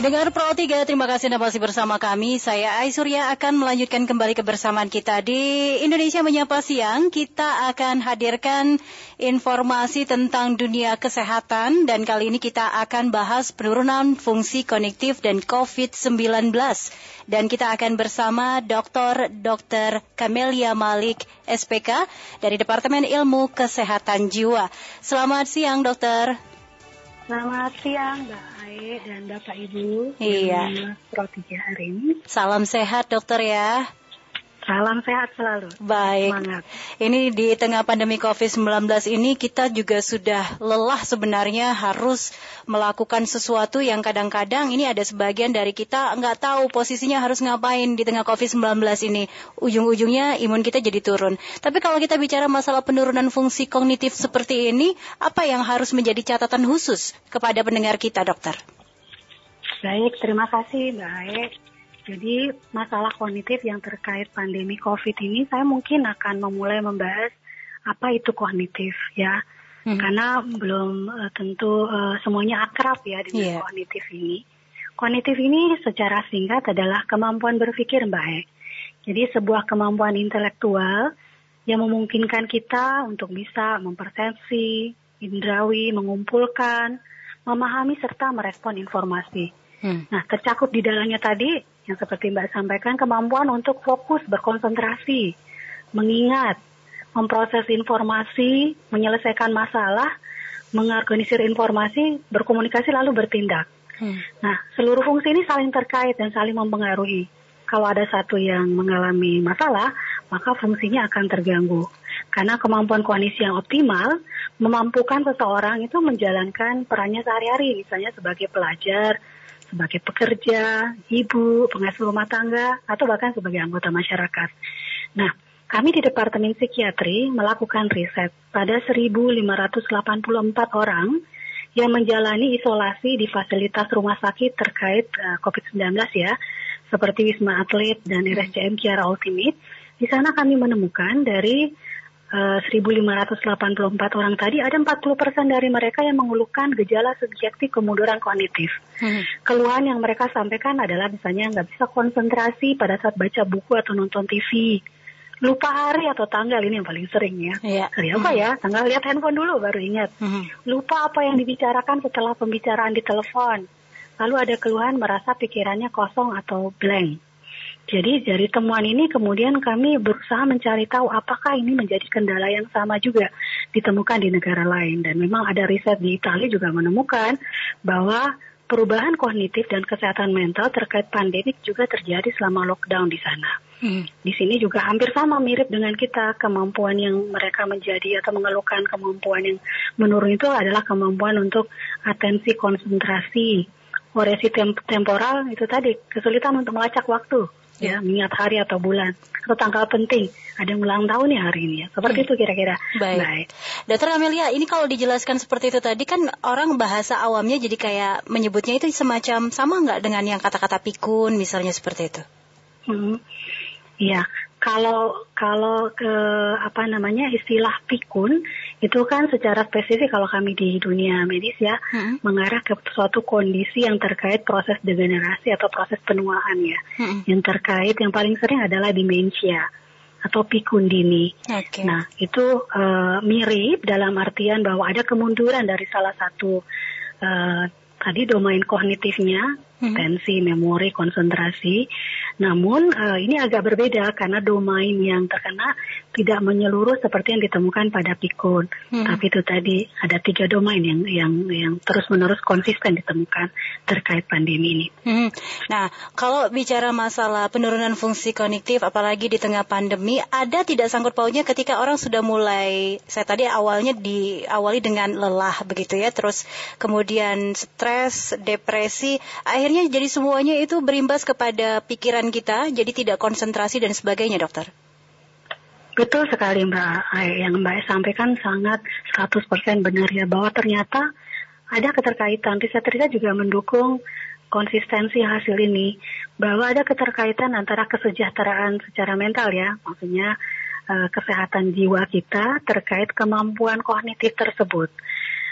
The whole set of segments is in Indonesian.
Pendengar Pro 3, terima kasih Anda masih bersama kami. Saya Aisurya akan melanjutkan kembali kebersamaan kita di Indonesia Menyapa Siang. Kita akan hadirkan informasi tentang dunia kesehatan dan kali ini kita akan bahas penurunan fungsi kognitif dan COVID-19. Dan kita akan bersama Dr. Dr. Kamelia Malik, SPK, dari Departemen Ilmu Kesehatan Jiwa. Selamat siang, dokter. Selamat siang, Mbak Ae dan Bapak Ibu. Iya. Pro 3 hari ini. Salam sehat, dokter ya. Salam sehat selalu. Baik. Semangat. Ini di tengah pandemi COVID-19 ini kita juga sudah lelah sebenarnya harus melakukan sesuatu yang kadang-kadang ini ada sebagian dari kita nggak tahu posisinya harus ngapain di tengah COVID-19 ini. Ujung-ujungnya imun kita jadi turun. Tapi kalau kita bicara masalah penurunan fungsi kognitif seperti ini, apa yang harus menjadi catatan khusus kepada pendengar kita, dokter? Baik, terima kasih Ae. Jadi masalah kognitif yang terkait pandemi COVID ini saya mungkin akan memulai membahas apa itu kognitif ya. Hmm. Karena belum uh, tentu uh, semuanya akrab ya dengan yeah. kognitif ini. Kognitif ini secara singkat adalah kemampuan berpikir E. Jadi sebuah kemampuan intelektual yang memungkinkan kita untuk bisa mempersepsi, indrawi, mengumpulkan, memahami serta merespon informasi. Hmm. Nah, tercakup di dalamnya tadi yang seperti Mbak sampaikan kemampuan untuk fokus berkonsentrasi, mengingat, memproses informasi, menyelesaikan masalah, mengorganisir informasi, berkomunikasi lalu bertindak. Hmm. Nah, seluruh fungsi ini saling terkait dan saling mempengaruhi. Kalau ada satu yang mengalami masalah, maka fungsinya akan terganggu. Karena kemampuan kognisi yang optimal memampukan seseorang itu menjalankan perannya sehari-hari, misalnya sebagai pelajar, sebagai pekerja, ibu, pengasuh rumah tangga, atau bahkan sebagai anggota masyarakat. Nah, kami di Departemen Psikiatri melakukan riset pada 1.584 orang yang menjalani isolasi di fasilitas rumah sakit terkait eh, COVID-19 ya, seperti Wisma Atlet dan RSCM Kiara Ultimate. Di sana kami menemukan dari 1.584 eh, orang tadi ada 40% dari mereka yang mengeluhkan gejala subjektif kemunduran kognitif. Hmm. Keluhan yang mereka sampaikan adalah misalnya nggak bisa konsentrasi pada saat baca buku atau nonton TV. Lupa hari atau tanggal ini yang paling sering ya. Yeah. Hari apa hmm. ya? Tanggal lihat handphone dulu baru ingat. Hmm. Lupa apa yang dibicarakan setelah pembicaraan di telepon. Lalu ada keluhan merasa pikirannya kosong atau blank. Jadi dari temuan ini kemudian kami berusaha mencari tahu apakah ini menjadi kendala yang sama juga ditemukan di negara lain dan memang ada riset di Italia juga menemukan bahwa perubahan kognitif dan kesehatan mental terkait pandemik juga terjadi selama lockdown di sana. Hmm. Di sini juga hampir sama mirip dengan kita kemampuan yang mereka menjadi atau mengeluhkan kemampuan yang menurun itu adalah kemampuan untuk atensi konsentrasi, oresi temporal itu tadi kesulitan untuk melacak waktu ya mengingat hari atau bulan atau tanggal penting. Ada yang ulang tahun ya hari ini ya. Seperti hmm. itu kira-kira. Baik. baik. Dokter Amelia ini kalau dijelaskan seperti itu tadi kan orang bahasa awamnya jadi kayak menyebutnya itu semacam sama nggak dengan yang kata-kata pikun misalnya seperti itu? Hmm. Iya, kalau kalau ke apa namanya istilah pikun itu kan secara spesifik kalau kami di dunia medis ya hmm. mengarah ke suatu kondisi yang terkait proses degenerasi atau proses penuaan ya. Hmm. Yang terkait yang paling sering adalah demensia atau pikun dini. Okay. Nah, itu uh, mirip dalam artian bahwa ada kemunduran dari salah satu uh, tadi domain kognitifnya hmm. tensi, memori, konsentrasi. Namun uh, ini agak berbeda karena domain yang terkena tidak menyeluruh seperti yang ditemukan pada pikun. Hmm. Tapi itu tadi ada tiga domain yang yang yang terus-menerus konsisten ditemukan terkait pandemi ini. Hmm. Nah, kalau bicara masalah penurunan fungsi kognitif apalagi di tengah pandemi, ada tidak sangkut pautnya ketika orang sudah mulai saya tadi awalnya diawali dengan lelah begitu ya, terus kemudian stres, depresi, akhirnya akhirnya jadi semuanya itu berimbas kepada pikiran kita, jadi tidak konsentrasi dan sebagainya, dokter. Betul sekali Mbak. Yang Mbak sampaikan sangat 100% benar ya, bahwa ternyata ada keterkaitan. Riset-riset juga mendukung konsistensi hasil ini, bahwa ada keterkaitan antara kesejahteraan secara mental ya, maksudnya eh, kesehatan jiwa kita terkait kemampuan kognitif tersebut.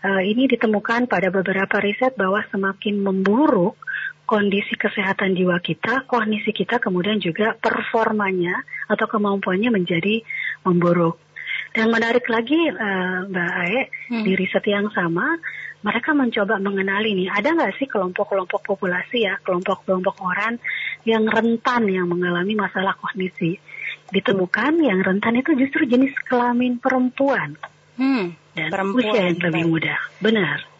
Uh, ini ditemukan pada beberapa riset bahwa semakin memburuk kondisi kesehatan jiwa kita, kognisi kita, kemudian juga performanya atau kemampuannya menjadi memburuk. Dan menarik lagi uh, Mbak Ae, hmm. di riset yang sama, mereka mencoba mengenali nih, ada nggak sih kelompok-kelompok populasi ya, kelompok-kelompok orang yang rentan yang mengalami masalah kognisi. Ditemukan yang rentan itu justru jenis kelamin perempuan. Hmm, dan perempuan usia yang lebih muda. Benar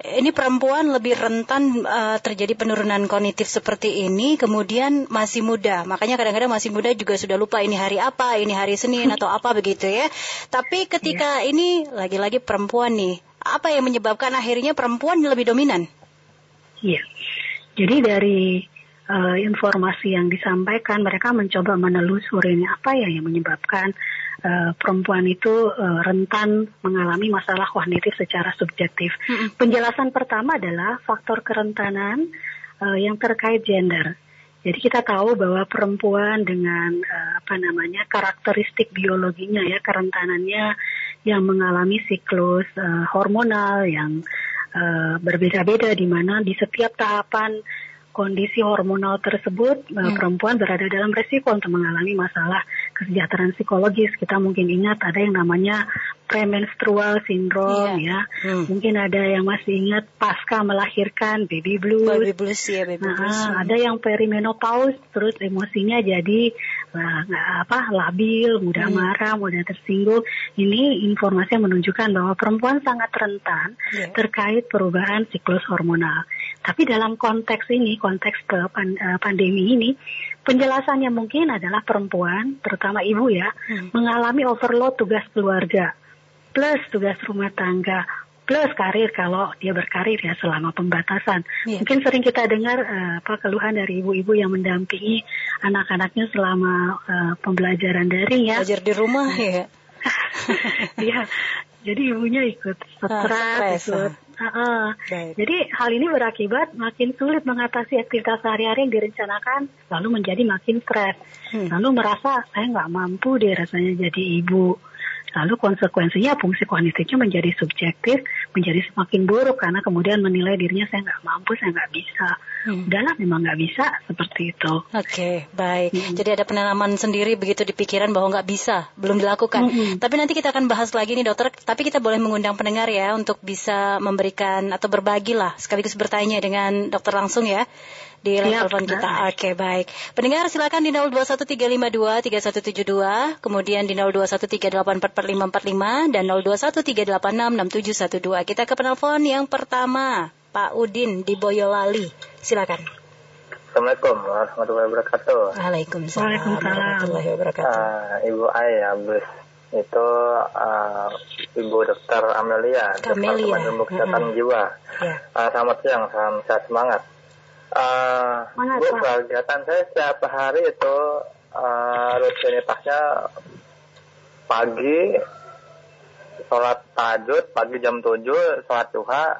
ini perempuan lebih rentan uh, terjadi penurunan kognitif seperti ini, kemudian masih muda. Makanya kadang-kadang masih muda juga sudah lupa ini hari apa, ini hari Senin atau apa begitu ya. Tapi ketika ya. ini lagi-lagi perempuan nih, apa yang menyebabkan akhirnya perempuan lebih dominan? Iya. Jadi dari uh, informasi yang disampaikan, mereka mencoba menelusuri ini apa ya yang menyebabkan uh, perempuan itu uh, rentan mengalami masalah kognitif secara subjektif. Hmm. Penjelasan pertama adalah faktor kerentanan uh, yang terkait gender. Jadi kita tahu bahwa perempuan dengan uh, apa namanya karakteristik biologinya ya kerentanannya yang mengalami siklus uh, hormonal yang uh, berbeda-beda di mana di setiap tahapan kondisi hormonal tersebut hmm. perempuan berada dalam resiko untuk mengalami masalah kesejahteraan psikologis. Kita mungkin ingat ada yang namanya premenstrual syndrome yeah. ya. Hmm. Mungkin ada yang masih ingat pasca melahirkan baby blues. Baby blues ya, baby nah, blues. Ada yang perimenopause terus emosinya jadi apa labil, mudah hmm. marah, mudah tersinggung. Ini informasi yang menunjukkan bahwa perempuan sangat rentan yeah. terkait perubahan siklus hormonal. Tapi dalam konteks ini, konteks eh, pandemi ini, penjelasannya mungkin adalah perempuan, terutama ibu ya, hmm. mengalami overload tugas keluarga, plus tugas rumah tangga, plus karir kalau dia berkarir ya selama pembatasan. Yeah. Mungkin sering kita dengar uh, apa keluhan dari ibu-ibu yang mendampingi anak-anaknya selama uh, pembelajaran daring ya. Belajar di rumah ya. Iya. Jadi ibunya ikut ah, stres, ikut Uh, Jadi hal ini berakibat makin sulit mengatasi aktivitas sehari-hari yang direncanakan, lalu menjadi makin stres. Hmm. Lalu merasa saya nggak mampu deh rasanya jadi ibu. Lalu konsekuensinya fungsi kognitifnya menjadi subjektif, menjadi semakin buruk karena kemudian menilai dirinya saya nggak mampu, saya nggak bisa. Hmm. Udahlah memang nggak bisa seperti itu. Oke, okay, baik. Hmm. Jadi ada penanaman sendiri begitu di pikiran bahwa nggak bisa, belum dilakukan. Hmm. Tapi nanti kita akan bahas lagi nih dokter. Tapi kita boleh mengundang pendengar ya untuk bisa memberikan atau berbagi lah sekaligus bertanya dengan dokter langsung ya di line telepon kita. Oke, okay, baik. Pendengar silakan di 0213523172, kemudian di 0213844545 dan 0213866712. Kita ke penelpon yang pertama, Pak Udin di Boyolali. Silakan. Assalamualaikum warahmatullahi wabarakatuh. Waalaikumsalam, warahmatullahi wabarakatuh. Uh, Ibu Ayah, Bus itu uh, Ibu Dokter Amelia, Kamelia. Dokter Ilmu Kesehatan mm -hmm. Jiwa. Yeah. Uh, selamat siang, salam sehat semangat. Uh, Bu, kegiatan saya setiap hari itu uh, rutinitasnya pagi sholat tahajud pagi jam 7 sholat duha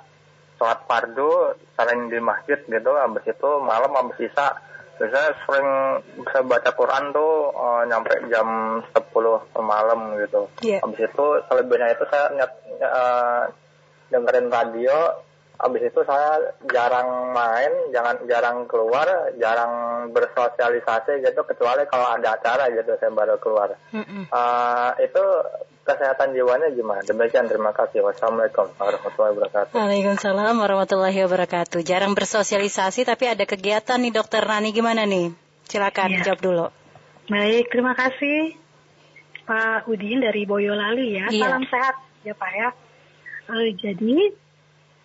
sholat fardu sering di masjid gitu habis itu malam habis isa biasanya sering bisa baca Quran tuh uh, nyampe jam 10 malam gitu. Yeah. habis itu selebihnya itu saya nyat, uh, dengerin radio Habis itu saya jarang main, jangan jarang keluar, jarang bersosialisasi gitu kecuali kalau ada acara gitu saya baru keluar. Mm -mm. Uh, itu kesehatan jiwanya gimana? Demikian terima kasih. Wassalamualaikum warahmatullahi wabarakatuh. Waalaikumsalam warahmatullahi wabarakatuh. Jarang bersosialisasi tapi ada kegiatan nih Dokter Nani gimana nih? Silakan ya. jawab dulu. Baik, terima kasih Pak Udin dari Boyolali ya. Iya. Salam sehat ya Pak ya. Uh, jadi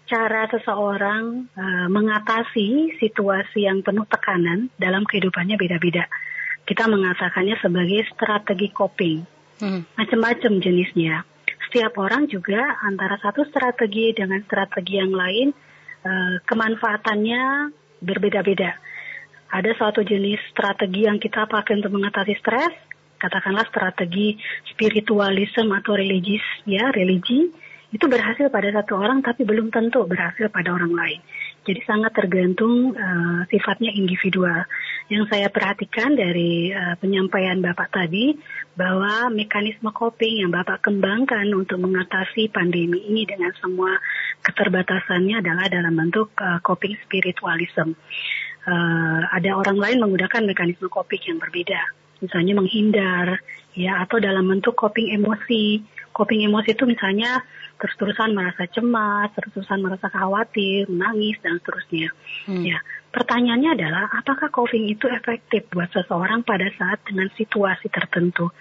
cara seseorang uh, mengatasi situasi yang penuh tekanan dalam kehidupannya beda-beda. Kita mengatakannya sebagai strategi coping. Hmm. Macam-macam jenisnya. Setiap orang juga antara satu strategi dengan strategi yang lain uh, kemanfaatannya berbeda-beda. Ada suatu jenis strategi yang kita pakai untuk mengatasi stres, katakanlah strategi spiritualisme atau religis ya, religi itu berhasil pada satu orang tapi belum tentu berhasil pada orang lain. Jadi sangat tergantung uh, sifatnya individual. Yang saya perhatikan dari uh, penyampaian Bapak tadi bahwa mekanisme coping yang Bapak kembangkan untuk mengatasi pandemi ini dengan semua keterbatasannya adalah dalam bentuk uh, coping spiritualism. uh, ada orang lain menggunakan mekanisme coping yang berbeda, misalnya menghindar, ya atau dalam bentuk coping emosi. Coping emosi itu misalnya terus-terusan merasa cemas, terus-terusan merasa khawatir, menangis dan seterusnya. Hmm. Ya, pertanyaannya adalah apakah coping itu efektif buat seseorang pada saat dengan situasi tertentu?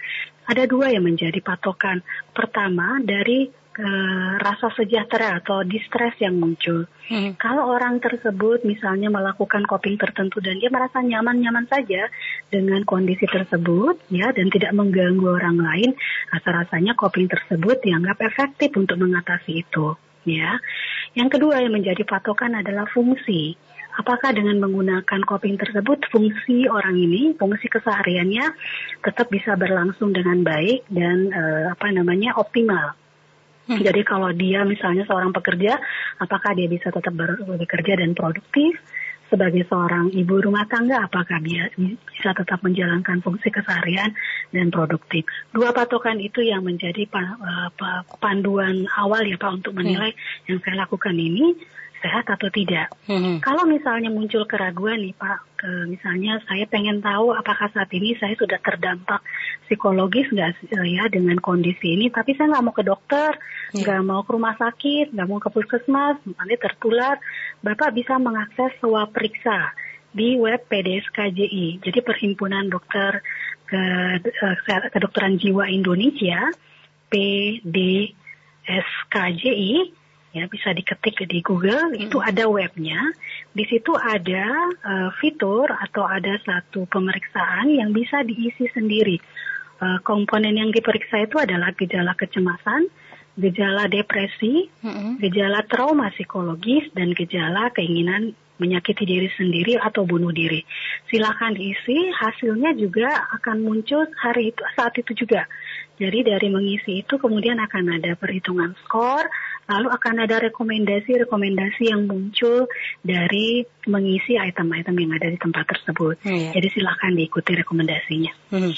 Ada dua yang menjadi patokan. Pertama dari uh, rasa sejahtera atau distress yang muncul. Hmm. Kalau orang tersebut misalnya melakukan coping tertentu dan dia merasa nyaman-nyaman saja dengan kondisi tersebut, ya, dan tidak mengganggu orang lain, rasa-rasanya coping tersebut dianggap efektif untuk mengatasi itu, ya. Yang kedua yang menjadi patokan adalah fungsi. Apakah dengan menggunakan coping tersebut fungsi orang ini, fungsi kesehariannya tetap bisa berlangsung dengan baik dan uh, apa namanya optimal. Hmm. Jadi kalau dia misalnya seorang pekerja, apakah dia bisa tetap bekerja dan produktif? Sebagai seorang ibu rumah tangga, apakah dia bisa tetap menjalankan fungsi keseharian dan produktif? Dua patokan itu yang menjadi eh, panduan awal ya Pak untuk menilai hmm. yang saya lakukan ini sehat atau tidak. Hmm. Kalau misalnya muncul keraguan nih Pak, ke, misalnya saya pengen tahu apakah saat ini saya sudah terdampak psikologis nggak ya dengan kondisi ini, tapi saya nggak mau ke dokter, iya. nggak yeah. mau ke rumah sakit, nggak mau ke puskesmas, nanti tertular, Bapak bisa mengakses swab periksa di web PDSKJI. Jadi Perhimpunan Dokter ke, eh, Kedokteran Jiwa Indonesia, PDSKJI ya bisa diketik di Google itu ada webnya di situ ada uh, fitur atau ada satu pemeriksaan yang bisa diisi sendiri uh, komponen yang diperiksa itu adalah gejala kecemasan gejala depresi mm-hmm. gejala trauma psikologis dan gejala keinginan menyakiti diri sendiri atau bunuh diri. Silakan diisi, hasilnya juga akan muncul hari itu saat itu juga. Jadi dari mengisi itu kemudian akan ada perhitungan skor, lalu akan ada rekomendasi-rekomendasi yang muncul dari mengisi item-item yang ada di tempat tersebut. Hmm. Jadi silakan diikuti rekomendasinya. Hmm.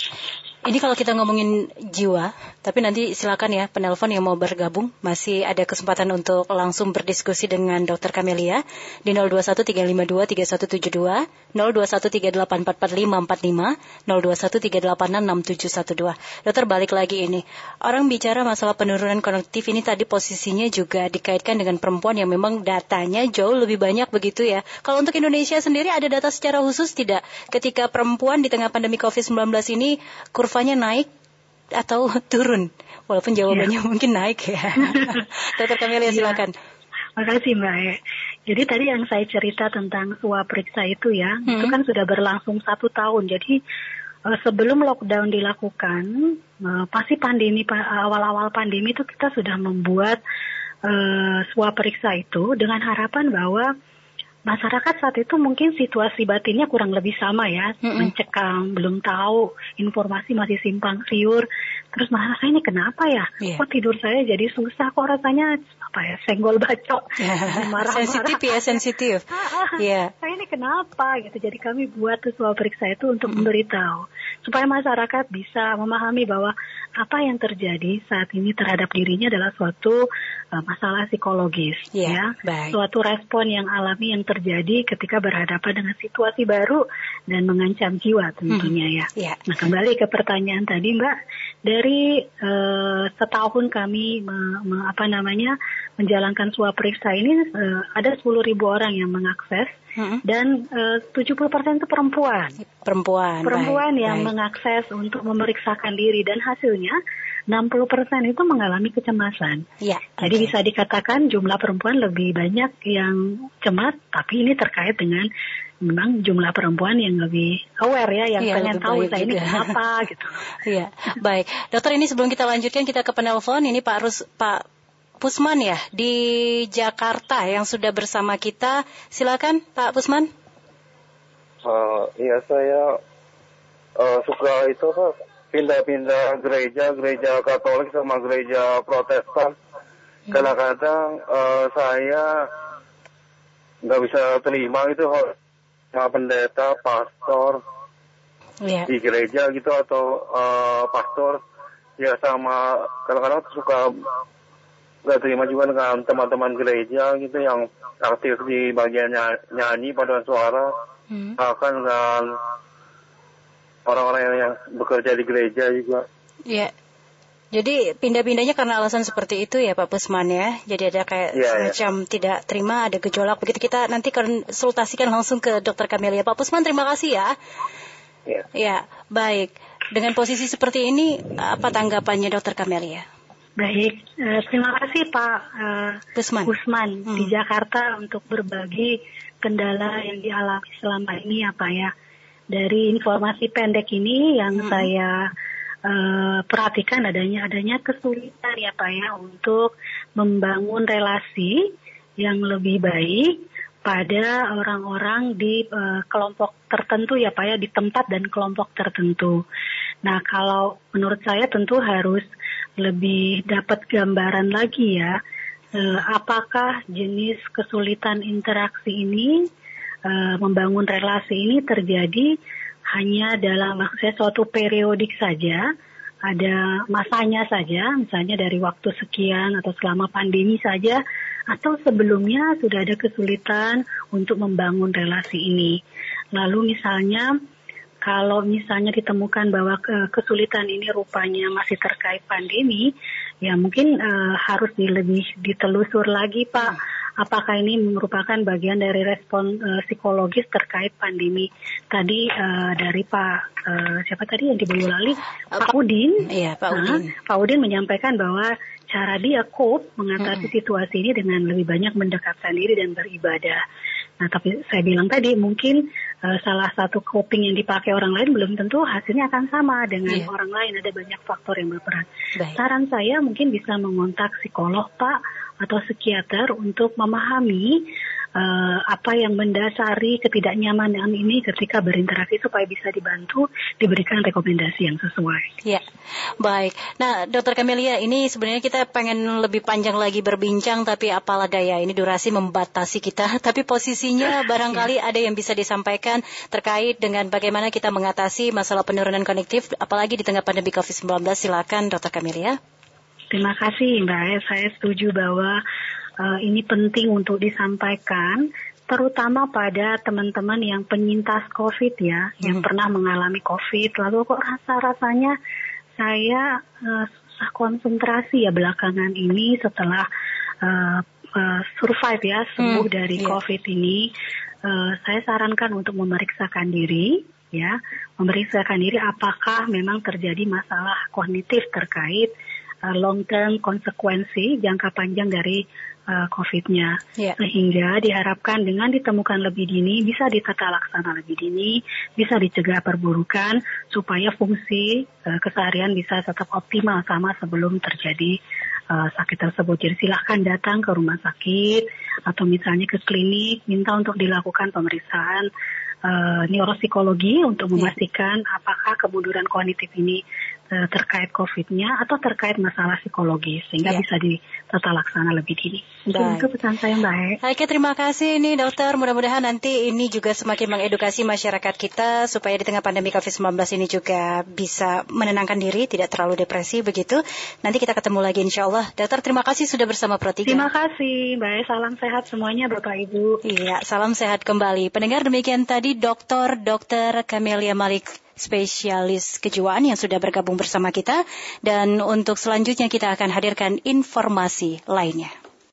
Ini kalau kita ngomongin jiwa, tapi nanti silakan ya penelpon yang mau bergabung masih ada kesempatan untuk langsung berdiskusi dengan Dokter Kamelia di 0213523172, 0213844545, 0213866712. Dokter balik lagi ini. Orang bicara masalah penurunan kognitif ini tadi posisinya juga dikaitkan dengan perempuan yang memang datanya jauh lebih banyak begitu ya. Kalau untuk Indonesia sendiri ada data secara khusus tidak ketika perempuan di tengah pandemi Covid-19 ini kurva kurvanya naik atau turun? Walaupun jawabannya ya. mungkin naik ya. Dokter Kamelia iya. silakan. Ya. Makasih Mbak. Jadi tadi yang saya cerita tentang swab periksa itu ya, hmm. itu kan sudah berlangsung satu tahun. Jadi uh, sebelum lockdown dilakukan, uh, pasti pandemi awal-awal pandemi itu kita sudah membuat uh, swab periksa itu dengan harapan bahwa masyarakat saat itu mungkin situasi batinnya kurang lebih sama ya, mm -hmm. mencekam, belum tahu, informasi masih simpang siur. Terus merasa ini kenapa ya? Yeah. Kok tidur saya jadi susah? Kok rasanya apa ya? Senggol bacok, marah-marah. sensitif ya, sensitif. yeah. Saya ini kenapa gitu? Jadi kami buat sebuah periksa itu untuk mm -hmm. memberitahu supaya masyarakat bisa memahami bahwa apa yang terjadi saat ini terhadap dirinya adalah suatu uh, masalah psikologis yeah, ya, baik. suatu respon yang alami yang terjadi ketika berhadapan dengan situasi baru dan mengancam jiwa tentunya hmm. ya. Yeah. Nah kembali ke pertanyaan tadi Mbak, dari uh, setahun kami me, me, apa namanya menjalankan swab periksa ini uh, ada 10.000 orang yang mengakses hmm. dan uh, 70% itu perempuan. Perempuan. Perempuan baik, yang baik. mengakses untuk memeriksakan diri dan hasilnya 60% itu mengalami kecemasan. Ya, Jadi okay. bisa dikatakan jumlah perempuan lebih banyak yang cemas, tapi ini terkait dengan memang jumlah perempuan yang lebih aware ya, yang ya, pengen tahu saya ini kenapa gitu. Iya, baik. Dokter ini sebelum kita lanjutkan kita ke penelpon ini Pak Rus Pak Pusman ya di Jakarta yang sudah bersama kita. Silakan Pak Pusman. Uh, iya saya uh, suka itu pindah-pindah gereja, gereja Katolik sama gereja Protestan. Hmm. Kadang-kadang uh, saya nggak bisa terima itu sama pendeta, pastor yeah. di gereja gitu atau uh, pastor ya sama kadang-kadang suka nggak terima juga dengan teman-teman gereja gitu yang aktif di bagian nyanyi paduan suara hmm. bahkan dengan orang-orang yang bekerja di gereja juga. Iya. Jadi pindah-pindahnya karena alasan seperti itu ya Pak Pusman ya. Jadi ada kayak ya, semacam ya. tidak terima, ada gejolak. Begitu kita nanti konsultasikan langsung ke Dokter Kamelia. Pak Pusman terima kasih ya. Ya. Ya, baik. Dengan posisi seperti ini, apa tanggapannya Dokter Kamelia? Baik, uh, terima kasih Pak uh, Usman, Usman hmm. di Jakarta untuk berbagi kendala yang dialami selama ini apa ya. Dari informasi pendek ini yang hmm. saya uh, perhatikan adanya adanya kesulitan ya Pak ya untuk membangun relasi yang lebih baik pada orang-orang di uh, kelompok tertentu ya Pak ya di tempat dan kelompok tertentu. Nah kalau menurut saya tentu harus lebih dapat gambaran lagi ya, eh, apakah jenis kesulitan interaksi ini, eh, membangun relasi ini terjadi hanya dalam maksudnya suatu periodik saja, ada masanya saja, misalnya dari waktu sekian atau selama pandemi saja, atau sebelumnya sudah ada kesulitan untuk membangun relasi ini. Lalu misalnya kalau misalnya ditemukan bahwa kesulitan ini rupanya masih terkait pandemi, ya mungkin uh, harus lebih ditelusur lagi Pak. Apakah ini merupakan bagian dari respon uh, psikologis terkait pandemi? Tadi uh, dari Pak uh, siapa tadi yang di Boyolali, Pak Udin. Iya, Pak Udin. Uh, Pak Udin menyampaikan bahwa cara dia cope mengatasi hmm. situasi ini dengan lebih banyak mendekatkan diri dan beribadah. Nah, tapi saya bilang tadi mungkin uh, salah satu coping yang dipakai orang lain belum tentu hasilnya akan sama dengan yeah. orang lain. Ada banyak faktor yang berperan. Baik. Saran saya mungkin bisa mengontak psikolog Pak atau psikiater untuk memahami uh, apa yang mendasari ketidaknyamanan ini ketika berinteraksi supaya bisa dibantu diberikan rekomendasi yang sesuai. Ya, baik. Nah, Dokter Kamelia, ini sebenarnya kita pengen lebih panjang lagi berbincang, tapi apalah daya ini durasi membatasi kita. Tapi posisinya barangkali ya. ada yang bisa disampaikan terkait dengan bagaimana kita mengatasi masalah penurunan konektif, apalagi di tengah pandemi COVID-19. Silakan, Dokter Kamelia. Terima kasih Mbak. Saya setuju bahwa uh, ini penting untuk disampaikan terutama pada teman-teman yang penyintas COVID ya, hmm. yang pernah mengalami COVID, lalu kok rasa-rasanya saya uh, susah konsentrasi ya belakangan ini setelah uh, uh, survive ya, sembuh hmm, dari yeah. COVID ini, uh, saya sarankan untuk memeriksakan diri ya, memeriksakan diri apakah memang terjadi masalah kognitif terkait uh, long term konsekuensi jangka panjang dari uh, COVID-nya. Yeah. Sehingga diharapkan dengan ditemukan lebih dini, bisa ditata laksana lebih dini, bisa dicegah perburukan, supaya fungsi uh, keseharian bisa tetap optimal sama sebelum terjadi uh, sakit tersebut. Jadi silahkan datang ke rumah sakit atau misalnya ke klinik, minta untuk dilakukan pemeriksaan uh, neuropsikologi untuk ya. memastikan yeah. apakah kemunduran kognitif ini terkait COVID-nya atau terkait masalah psikologis sehingga ya. bisa ditata laksana lebih dini. Itu pesan saya Mbak. Oke, terima kasih ini dokter. Mudah-mudahan nanti ini juga semakin mengedukasi masyarakat kita supaya di tengah pandemi COVID-19 ini juga bisa menenangkan diri, tidak terlalu depresi begitu. Nanti kita ketemu lagi insya Allah. Dokter, terima kasih sudah bersama Pro 3. Terima kasih Mbak. Salam sehat semuanya Bapak Ibu. Iya, salam sehat kembali. Pendengar demikian tadi Dokter Dokter Camelia Malik spesialis kejiwaan yang sudah bergabung bersama kita dan untuk selanjutnya kita akan hadirkan informasi lainnya.